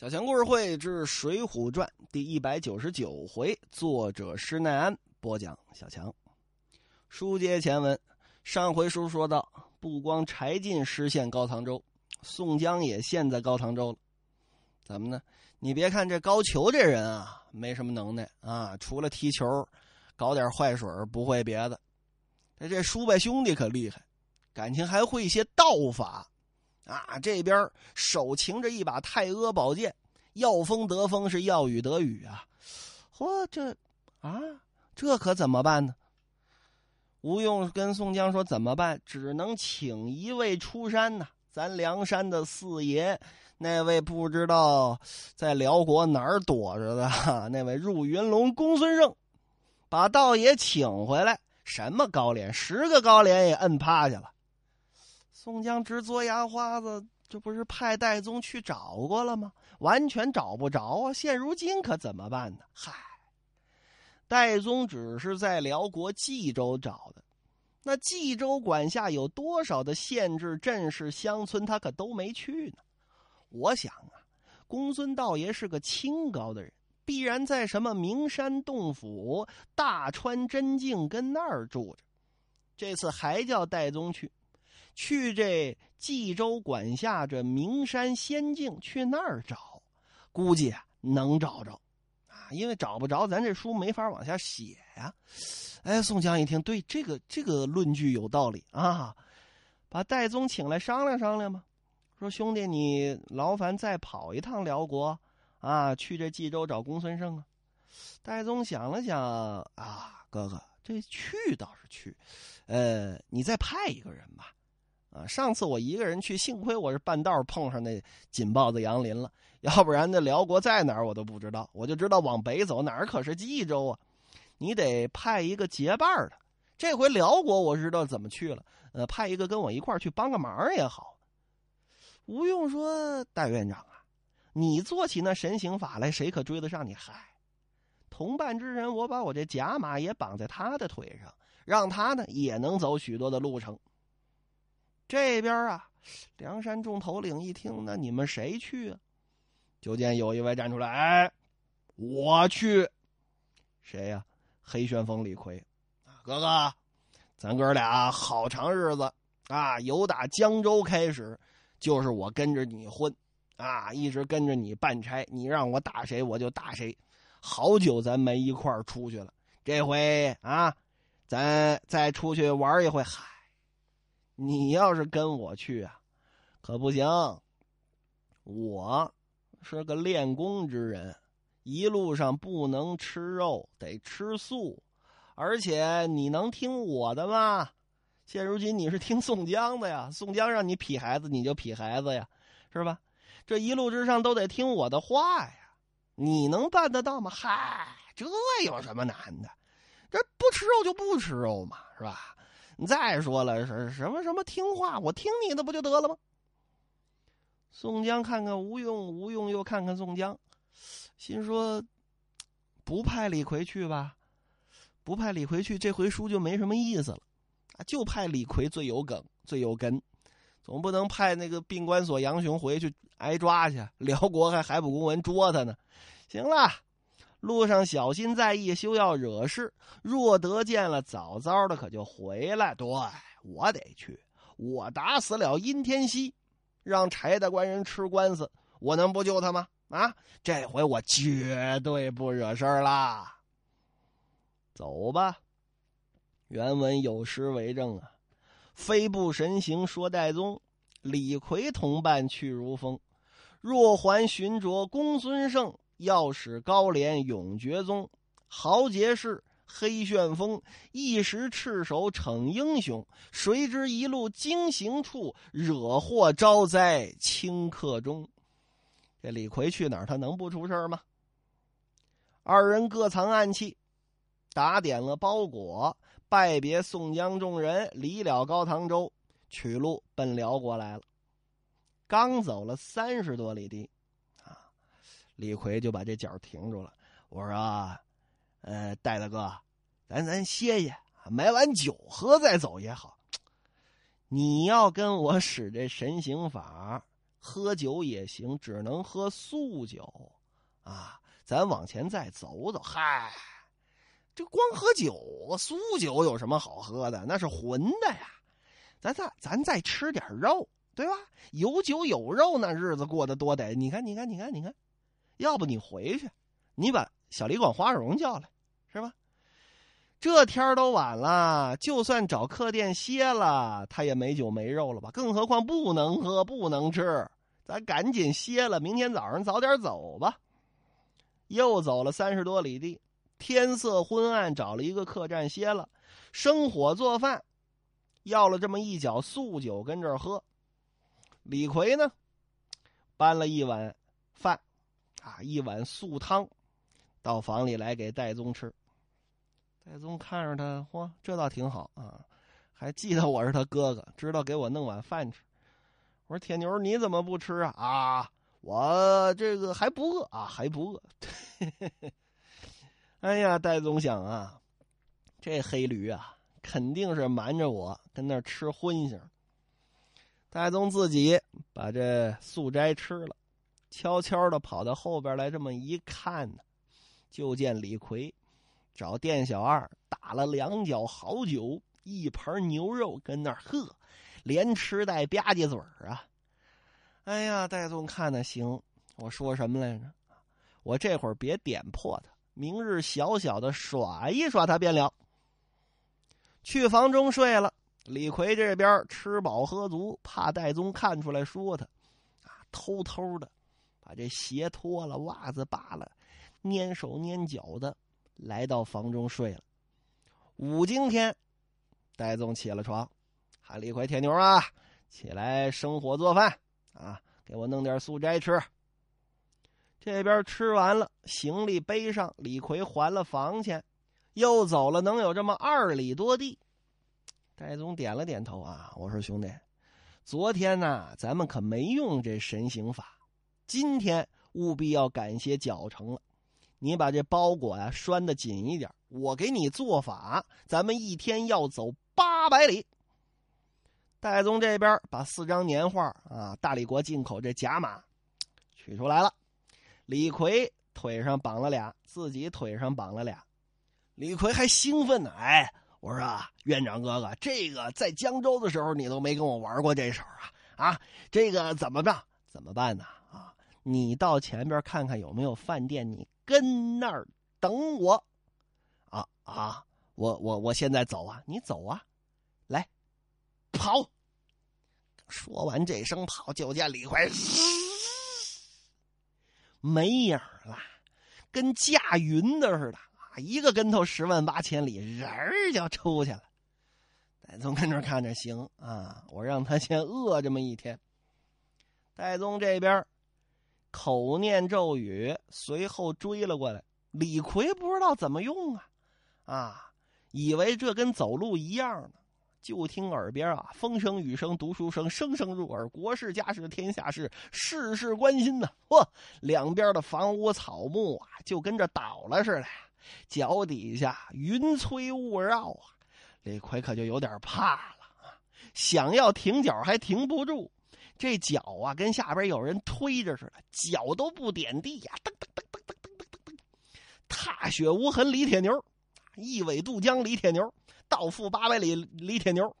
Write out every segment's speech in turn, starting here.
小强故事会之《水浒传》第一百九十九回，作者施耐庵播讲。小强，书接前文，上回书说到，不光柴进失陷高唐州，宋江也陷在高唐州了。怎么呢？你别看这高俅这人啊，没什么能耐啊，除了踢球，搞点坏水不会别的。他这叔伯兄弟可厉害，感情还会一些道法。啊，这边手擎着一把太阿宝剑，要风得风，是要雨得雨啊！嚯，这啊，这可怎么办呢？吴用跟宋江说：“怎么办？只能请一位出山呐，咱梁山的四爷，那位不知道在辽国哪儿躲着的那位入云龙公孙胜，把道爷请回来。什么高脸，十个高脸也摁趴下了。”宋江直嘬牙花子，这不是派戴宗去找过了吗？完全找不着啊！现如今可怎么办呢？嗨，戴宗只是在辽国冀州找的，那冀州管辖有多少的县治、镇市、乡村，他可都没去呢。我想啊，公孙道爷是个清高的人，必然在什么名山洞府、大川真境跟那儿住着。这次还叫戴宗去。去这冀州管辖这名山仙境，去那儿找，估计啊能找着，啊，因为找不着，咱这书没法往下写呀。哎，宋江一听，对这个这个论据有道理啊，把戴宗请来商量商量吧。说兄弟，你劳烦再跑一趟辽国，啊，去这冀州找公孙胜啊。戴宗想了想，啊，哥哥，这去倒是去，呃，你再派一个人吧。啊，上次我一个人去，幸亏我是半道碰上那紧豹子杨林了，要不然那辽国在哪儿我都不知道。我就知道往北走哪儿可是冀州啊，你得派一个结伴的。这回辽国我知道怎么去了，呃，派一个跟我一块去帮个忙也好。吴用说：“大院长啊，你做起那神行法来，谁可追得上你？嗨，同伴之人，我把我这甲马也绑在他的腿上，让他呢也能走许多的路程。”这边啊，梁山众头领一听，那你们谁去啊？就见有一位站出来，哎，我去。谁呀？黑旋风李逵，哥哥，咱哥俩好长日子啊，由打江州开始，就是我跟着你混啊，一直跟着你办差，你让我打谁我就打谁。好久咱没一块出去了，这回啊，咱再出去玩一回，嗨。你要是跟我去啊，可不行。我是个练功之人，一路上不能吃肉，得吃素。而且你能听我的吗？现如今你是听宋江的呀，宋江让你劈孩子，你就劈孩子呀，是吧？这一路之上都得听我的话呀。你能办得到吗？嗨，这有什么难的？这不吃肉就不吃肉嘛，是吧？再说了，什什么什么听话，我听你的不就得了吗？宋江看看吴用，吴用又看看宋江，心说：不派李逵去吧，不派李逵去，这回书就没什么意思了。啊，就派李逵最有梗，最有根，总不能派那个病关索杨雄回去挨抓去，辽国还海捕公文捉他呢。行了。路上小心在意，休要惹事。若得见了，早早的可就回来。对我得去，我打死了殷天锡，让柴大官人吃官司，我能不救他吗？啊，这回我绝对不惹事儿啦。走吧。原文有诗为证啊：“飞步神行说戴宗，李逵同伴去如风。若还寻着公孙胜。”要使高廉永绝踪，豪杰士黑旋风一时赤手逞英雄，谁知一路经行处，惹祸招灾顷刻中。这李逵去哪儿？他能不出事儿吗？二人各藏暗器，打点了包裹，拜别宋江众人，离了高唐州，取路奔辽国来了。刚走了三十多里地。李逵就把这脚停住了。我说：“呃，戴大哥，咱咱歇歇，买碗酒喝再走也好。你要跟我使这神行法，喝酒也行，只能喝素酒啊。咱往前再走走，嗨，这光喝酒，素酒有什么好喝的？那是浑的呀。咱再咱再吃点肉，对吧？有酒有肉，那日子过得多得。你看，你看，你看，你看，要不你回去，你把小李广、花荣叫来，是吧？这天都晚了，就算找客店歇了，他也没酒没肉了吧？更何况不能喝不能吃，咱赶紧歇了，明天早上早点走吧。又走了三十多里地，天色昏暗，找了一个客栈歇了，生火做饭，要了这么一脚素酒跟这儿喝。李逵呢，搬了一碗饭，啊，一碗素汤，到房里来给戴宗吃。戴宗看着他，嚯，这倒挺好啊，还记得我是他哥哥，知道给我弄碗饭吃。我说铁牛，你怎么不吃啊？啊，我这个还不饿啊，还不饿。哎呀，戴宗想啊，这黑驴啊，肯定是瞒着我跟那吃荤腥。戴宗自己把这素斋吃了，悄悄的跑到后边来，这么一看呢，就见李逵。找店小二打了两脚好酒，一盘牛肉跟那儿喝，连吃带吧唧嘴儿啊！哎呀，戴宗看的行，我说什么来着？我这会儿别点破他，明日小小的耍一耍他便了。去房中睡了。李逵这边吃饱喝足，怕戴宗看出来说他，啊，偷偷的把这鞋脱了，袜子扒了，蔫手蔫脚的。来到房中睡了。五更天，戴宗起了床，喊李逵：“铁牛啊，起来生火做饭啊，给我弄点素斋吃。”这边吃完了，行李背上，李逵还了房钱，又走了能有这么二里多地。戴宗点了点头啊，我说：“兄弟，昨天呢，咱们可没用这神行法，今天务必要感谢脚程了。”你把这包裹呀拴的紧一点，我给你做法。咱们一天要走八百里。戴宗这边把四张年画啊，大理国进口这假马取出来了。李逵腿上绑了俩，自己腿上绑了俩。李逵还兴奋呢，哎，我说啊，院长哥哥，这个在江州的时候你都没跟我玩过这手啊啊，这个怎么办？怎么办呢？你到前边看看有没有饭店，你。跟那儿等我，啊啊！我我我现在走啊，你走啊，来，跑！说完这声跑，就见李逵没影了，跟驾云的似的啊！一个跟头十万八千里，人儿就出去了。戴宗跟这看着行啊，我让他先饿这么一天。戴宗这边。口念咒语，随后追了过来。李逵不知道怎么用啊，啊，以为这跟走路一样呢。就听耳边啊，风声雨声读书声，声声入耳。国事家事天下事，事事关心呢。嚯，两边的房屋草木啊，就跟这倒了似的，脚底下云催雾绕啊。李逵可就有点怕了啊，想要停脚还停不住。这脚啊，跟下边有人推着似的，脚都不点地呀！噔噔噔噔噔噔噔噔，踏雪无痕，李铁牛，一苇渡江，李铁牛，倒负八百里，李铁牛。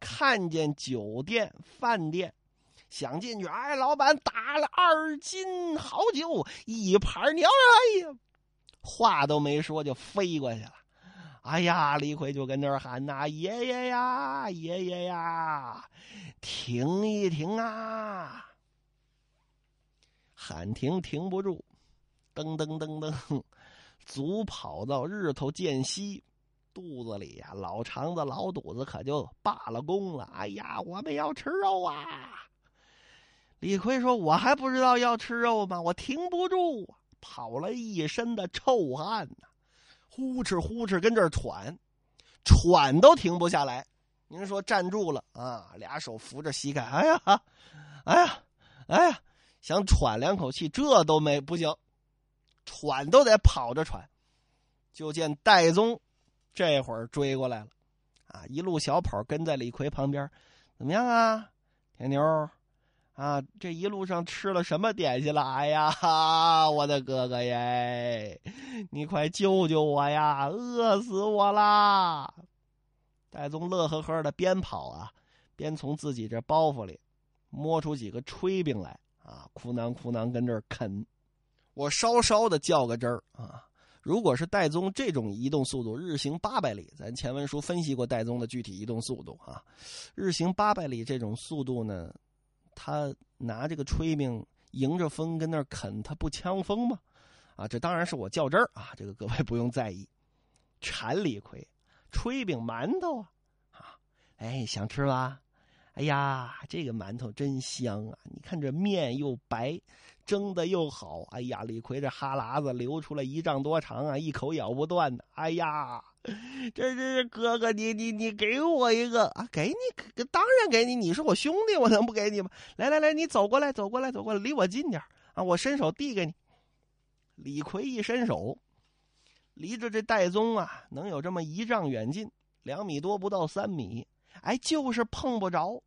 看见酒店饭店，想进去，哎，老板打了二斤好酒，一盘牛肉，哎呀，话都没说就飞过去了。哎呀，李逵就跟那儿喊呐：“爷爷呀，爷爷呀，停一停啊！”喊停停不住，噔噔噔噔，足跑到日头渐西，肚子里呀，老肠子、老肚子可就罢了工了。哎呀，我们要吃肉啊！李逵说：“我还不知道要吃肉吗？我停不住啊，跑了一身的臭汗呐。”呼哧呼哧跟这儿喘，喘都停不下来。您说站住了啊？俩手扶着膝盖，哎呀，哎呀，哎呀，想喘两口气，这都没不行，喘都得跑着喘。就见戴宗这会儿追过来了，啊，一路小跑跟在李逵旁边，怎么样啊，铁牛？啊，这一路上吃了什么点心了？哎呀，我的哥哥耶，你快救救我呀！饿死我啦！戴宗乐呵呵的边跑啊，边从自己这包袱里摸出几个炊饼来啊，哭囊哭囊跟这儿啃。我稍稍的较个真儿啊，如果是戴宗这种移动速度，日行八百里，咱前文书分析过戴宗的具体移动速度啊，日行八百里这种速度呢。他拿这个炊饼迎着风跟那儿啃，他不呛风吗？啊，这当然是我较真儿啊，这个各位不用在意。馋李逵，炊饼馒头啊，啊，哎，想吃吧？哎呀，这个馒头真香啊！你看这面又白，蒸的又好。哎呀，李逵这哈喇子流出来一丈多长啊，一口咬不断。哎呀！这这这哥哥，你你你给我一个啊！给你，当然给你。你是我兄弟，我能不给你吗？来来来，你走过来，走过来，走过来，离我近点啊！我伸手递给你。李逵一伸手，离着这戴宗啊，能有这么一丈远近，两米多不到三米。哎，就是碰不着。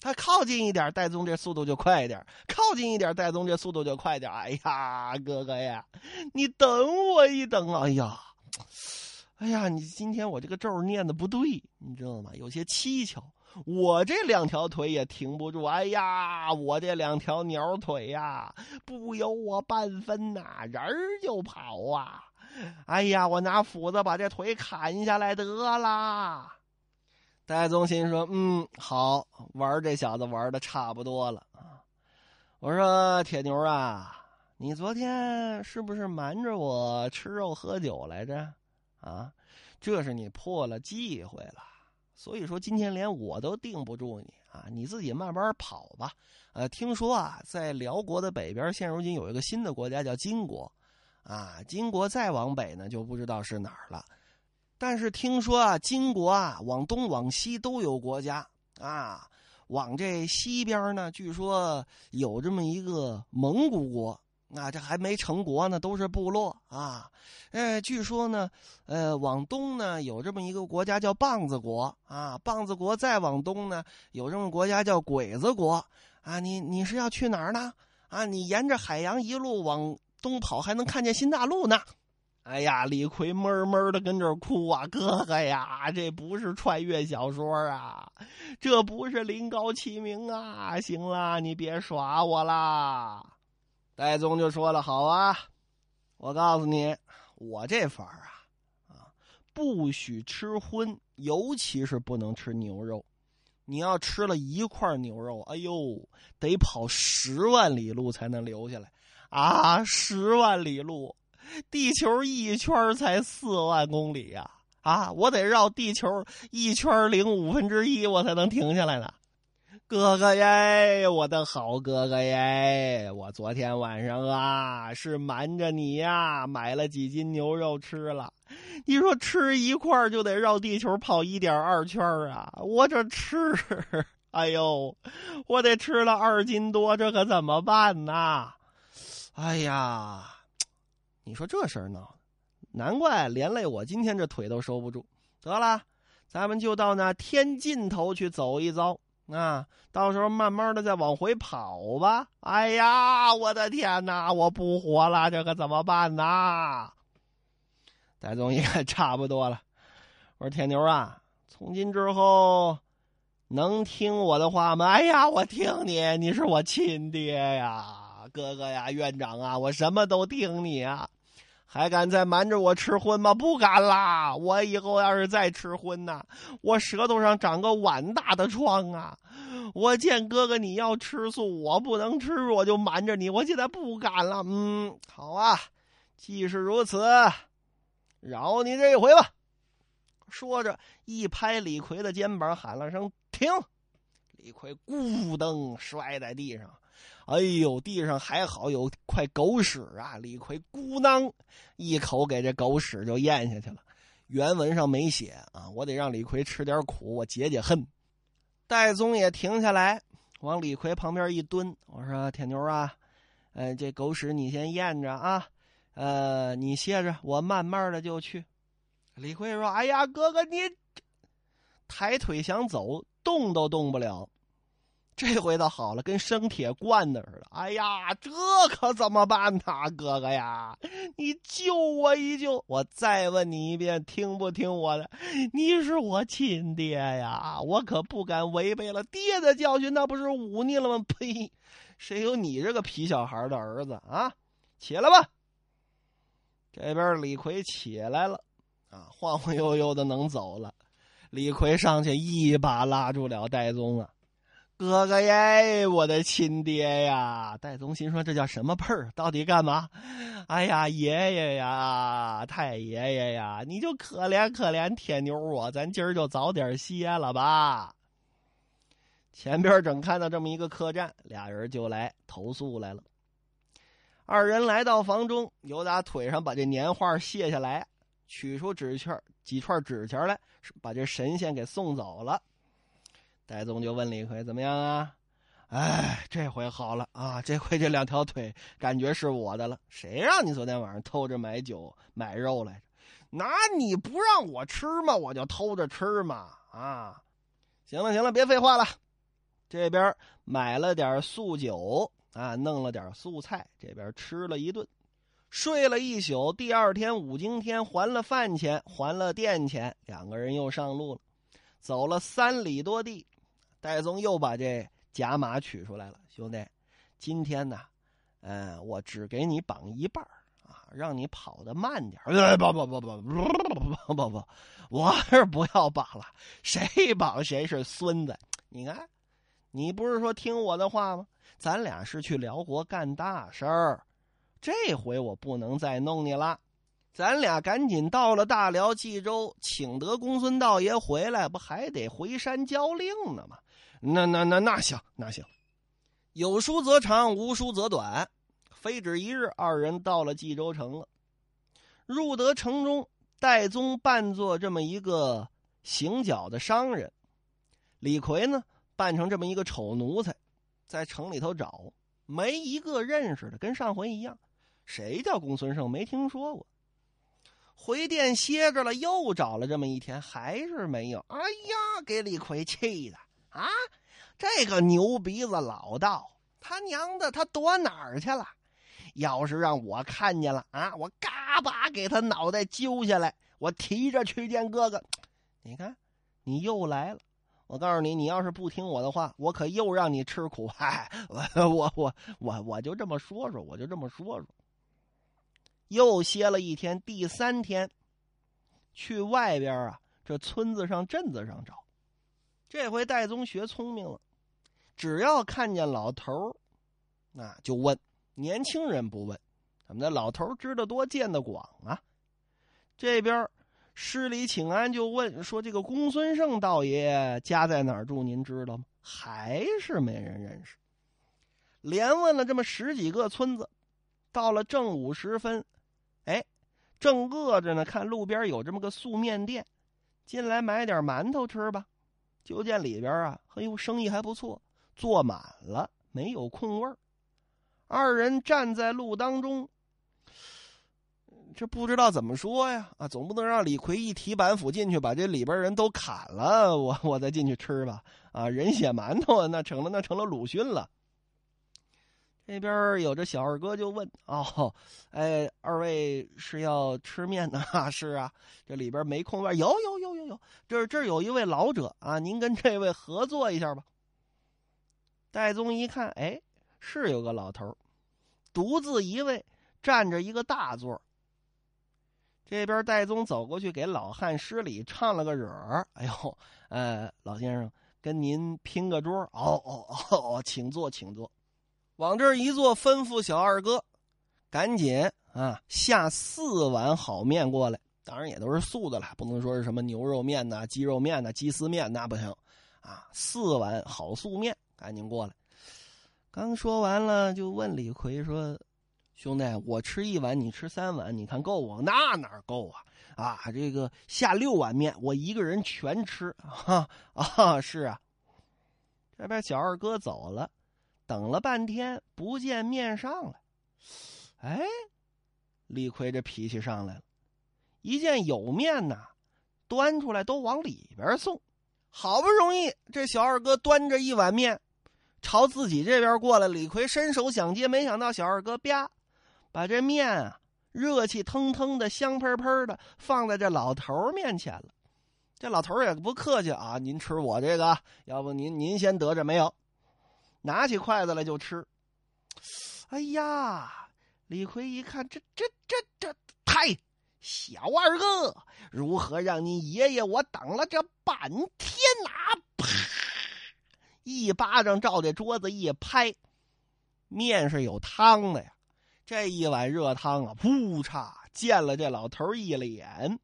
他靠近一点，戴宗这速度就快一点；靠近一点，戴宗这速度就快点。哎呀，哥哥呀，你等我一等！哎呀。哎呀，你今天我这个咒念的不对，你知道吗？有些蹊跷。我这两条腿也停不住。哎呀，我这两条鸟腿呀，不由我半分呐，人就跑啊！哎呀，我拿斧子把这腿砍下来得了。戴宗心说：“嗯，好玩这小子玩的差不多了啊。”我说：“铁牛啊，你昨天是不是瞒着我吃肉喝酒来着？”啊，这是你破了忌讳了，所以说今天连我都定不住你啊！你自己慢慢跑吧。呃，听说啊，在辽国的北边，现如今有一个新的国家叫金国，啊，金国再往北呢就不知道是哪儿了。但是听说啊，金国啊往东往西都有国家啊，往这西边呢，据说有这么一个蒙古国。那这还没成国呢，都是部落啊。哎，据说呢，呃，往东呢有这么一个国家叫棒子国啊。棒子国再往东呢，有这么国家叫鬼子国啊。你你是要去哪儿呢？啊，你沿着海洋一路往东跑，还能看见新大陆呢。哎呀，李逵闷闷的跟这哭啊，哥哥呀，这不是穿越小说啊，这不是临高启明啊。行了，你别耍我啦。戴宗就说了：“好啊，我告诉你，我这法儿啊，啊，不许吃荤，尤其是不能吃牛肉。你要吃了一块牛肉，哎呦，得跑十万里路才能留下来啊！十万里路，地球一圈才四万公里呀！啊，我得绕地球一圈零五分之一，我才能停下来呢。”哥哥耶，我的好哥哥耶！我昨天晚上啊，是瞒着你呀，买了几斤牛肉吃了。你说吃一块就得绕地球跑一点二圈啊！我这吃，哎呦，我得吃了二斤多，这可怎么办呢？哎呀，你说这事儿闹，难怪连累我今天这腿都收不住。得了，咱们就到那天尽头去走一遭。啊，到时候慢慢的再往回跑吧。哎呀，我的天哪，我不活了，这可怎么办呢？戴宗一看 差不多了，我说铁牛啊，从今之后能听我的话吗？哎呀，我听你，你是我亲爹呀，哥哥呀，院长啊，我什么都听你啊。还敢再瞒着我吃荤吗？不敢啦！我以后要是再吃荤呐，我舌头上长个碗大的疮啊！我见哥哥你要吃素，我不能吃，我就瞒着你。我现在不敢了。嗯，好啊，既是如此，饶你这一回吧。说着，一拍李逵的肩膀，喊了声“停”，李逵咕噔摔在地上。哎呦，地上还好有块狗屎啊！李逵咕囔一口给这狗屎就咽下去了。原文上没写啊，我得让李逵吃点苦，我解解恨。戴宗也停下来，往李逵旁边一蹲，我说：“铁牛啊，呃，这狗屎你先咽着啊，呃，你歇着，我慢慢的就去。”李逵说：“哎呀，哥哥你抬腿想走，动都动不了。”这回倒好了，跟生铁罐子似的。哎呀，这可怎么办呐，哥哥呀，你救我一救！我再问你一遍，听不听我的？你是我亲爹呀，我可不敢违背了爹的教训，那不是忤逆了吗？呸！谁有你这个皮小孩的儿子啊？起来吧！这边李逵起来了，啊，晃晃悠悠的能走了。李逵上去一把拉住了戴宗啊。哥哥耶，我的亲爹呀！戴宗心说：“这叫什么辈儿？到底干嘛？”哎呀，爷爷呀，太爷爷呀，你就可怜可怜铁牛我，咱今儿就早点歇了吧。前边正看到这么一个客栈，俩人就来投宿来了。二人来到房中，由打腿上把这年画卸下来，取出纸券几串纸钱来，把这神仙给送走了。戴宗就问李逵：“怎么样啊？”哎，这回好了啊！这回这两条腿感觉是我的了。谁让你昨天晚上偷着买酒买肉来着？那你不让我吃吗？我就偷着吃嘛！啊，行了行了，别废话了。这边买了点素酒啊，弄了点素菜，这边吃了一顿，睡了一宿。第二天五更天还了饭钱，还了店钱，两个人又上路了，走了三里多地。戴宗又把这甲马取出来了，兄弟，今天呢，嗯，我只给你绑一半啊，让你跑得慢点不不不不不不不不，我是不要绑了，谁绑谁是孙子。你看，你不是说听我的话吗？咱俩是去辽国干大事儿，这回我不能再弄你了。咱俩赶紧到了大辽冀州，请得公孙道爷回来，不还得回山交令呢吗？那那那那行那行，有书则长，无书则短。非止一日，二人到了冀州城了。入得城中，戴宗扮作这么一个行脚的商人，李逵呢扮成这么一个丑奴才，在城里头找，没一个认识的，跟上回一样。谁叫公孙胜？没听说过。回店歇着了，又找了这么一天，还是没有。哎呀，给李逵气的啊！这个牛鼻子老道，他娘的，他躲哪儿去了？要是让我看见了啊，我嘎巴给他脑袋揪下来，我提着去见哥哥。你看，你又来了。我告诉你，你要是不听我的话，我可又让你吃苦。嗨，我我我我我就这么说说，我就这么说说。又歇了一天，第三天，去外边啊，这村子上、镇子上找。这回戴宗学聪明了，只要看见老头那就问。年轻人不问，怎么的老头知道多，见得广啊。这边施礼请安，就问说：“这个公孙胜道爷家在哪儿住？您知道吗？”还是没人认识。连问了这么十几个村子，到了正午时分。哎，正饿着呢，看路边有这么个素面店，进来买点馒头吃吧。就见里边啊，哎呦，生意还不错，坐满了，没有空位二人站在路当中，这不知道怎么说呀？啊，总不能让李逵一提板斧进去，把这里边人都砍了，我我再进去吃吧？啊，人血馒头那成了，那成了鲁迅了。这边有着小二哥就问：“哦，哎，二位是要吃面呢？是啊，这里边没空位，有有有有有，这这有一位老者啊，您跟这位合作一下吧。”戴宗一看，哎，是有个老头独自一位站着一个大座这边戴宗走过去给老汉施礼，唱了个惹儿：“哎呦，呃，老先生跟您拼个桌。”“哦哦哦哦，请坐，请坐。”往这儿一坐，吩咐小二哥，赶紧啊下四碗好面过来。当然也都是素的了，不能说是什么牛肉面呐、鸡肉面呐、鸡丝面那不行啊。四碗好素面，赶紧过来。刚说完了，就问李逵说：“兄弟，我吃一碗，你吃三碗，你看够不？那哪够啊？啊，这个下六碗面，我一个人全吃。哈 啊，是啊。这边小二哥走了。”等了半天不见面上来，哎，李逵这脾气上来了，一见有面呐，端出来都往里边送。好不容易这小二哥端着一碗面，朝自己这边过来。李逵伸手想接，没想到小二哥啪，把这面啊热气腾腾的、香喷喷的放在这老头面前了。这老头也不客气啊，您吃我这个，要不您您先得着没有？拿起筷子来就吃。哎呀，李逵一看，这这这这，太，小二哥，如何让你爷爷我等了这半天呐？啪，一巴掌照这桌子一拍，面是有汤的呀，这一碗热汤啊，噗嚓溅了这老头一脸。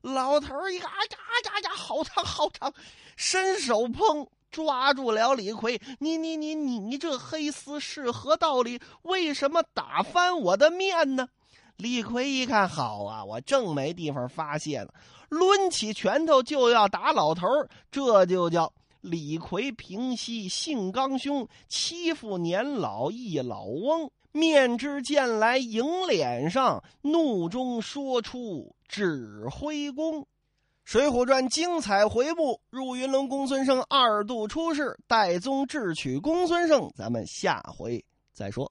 老头一看，啊呀呀呀，好烫好烫，伸手碰，抓住了李逵。你你你你这黑丝是何道理？为什么打翻我的面呢？李逵一看，好啊，我正没地方发泄呢，抡起拳头就要打老头这就叫李逵平息性刚凶，欺负年老一老翁。面之剑来迎脸上，怒中说出指挥功。《水浒传》精彩回目：入云龙公孙胜二度出世，戴宗智取公孙胜。咱们下回再说。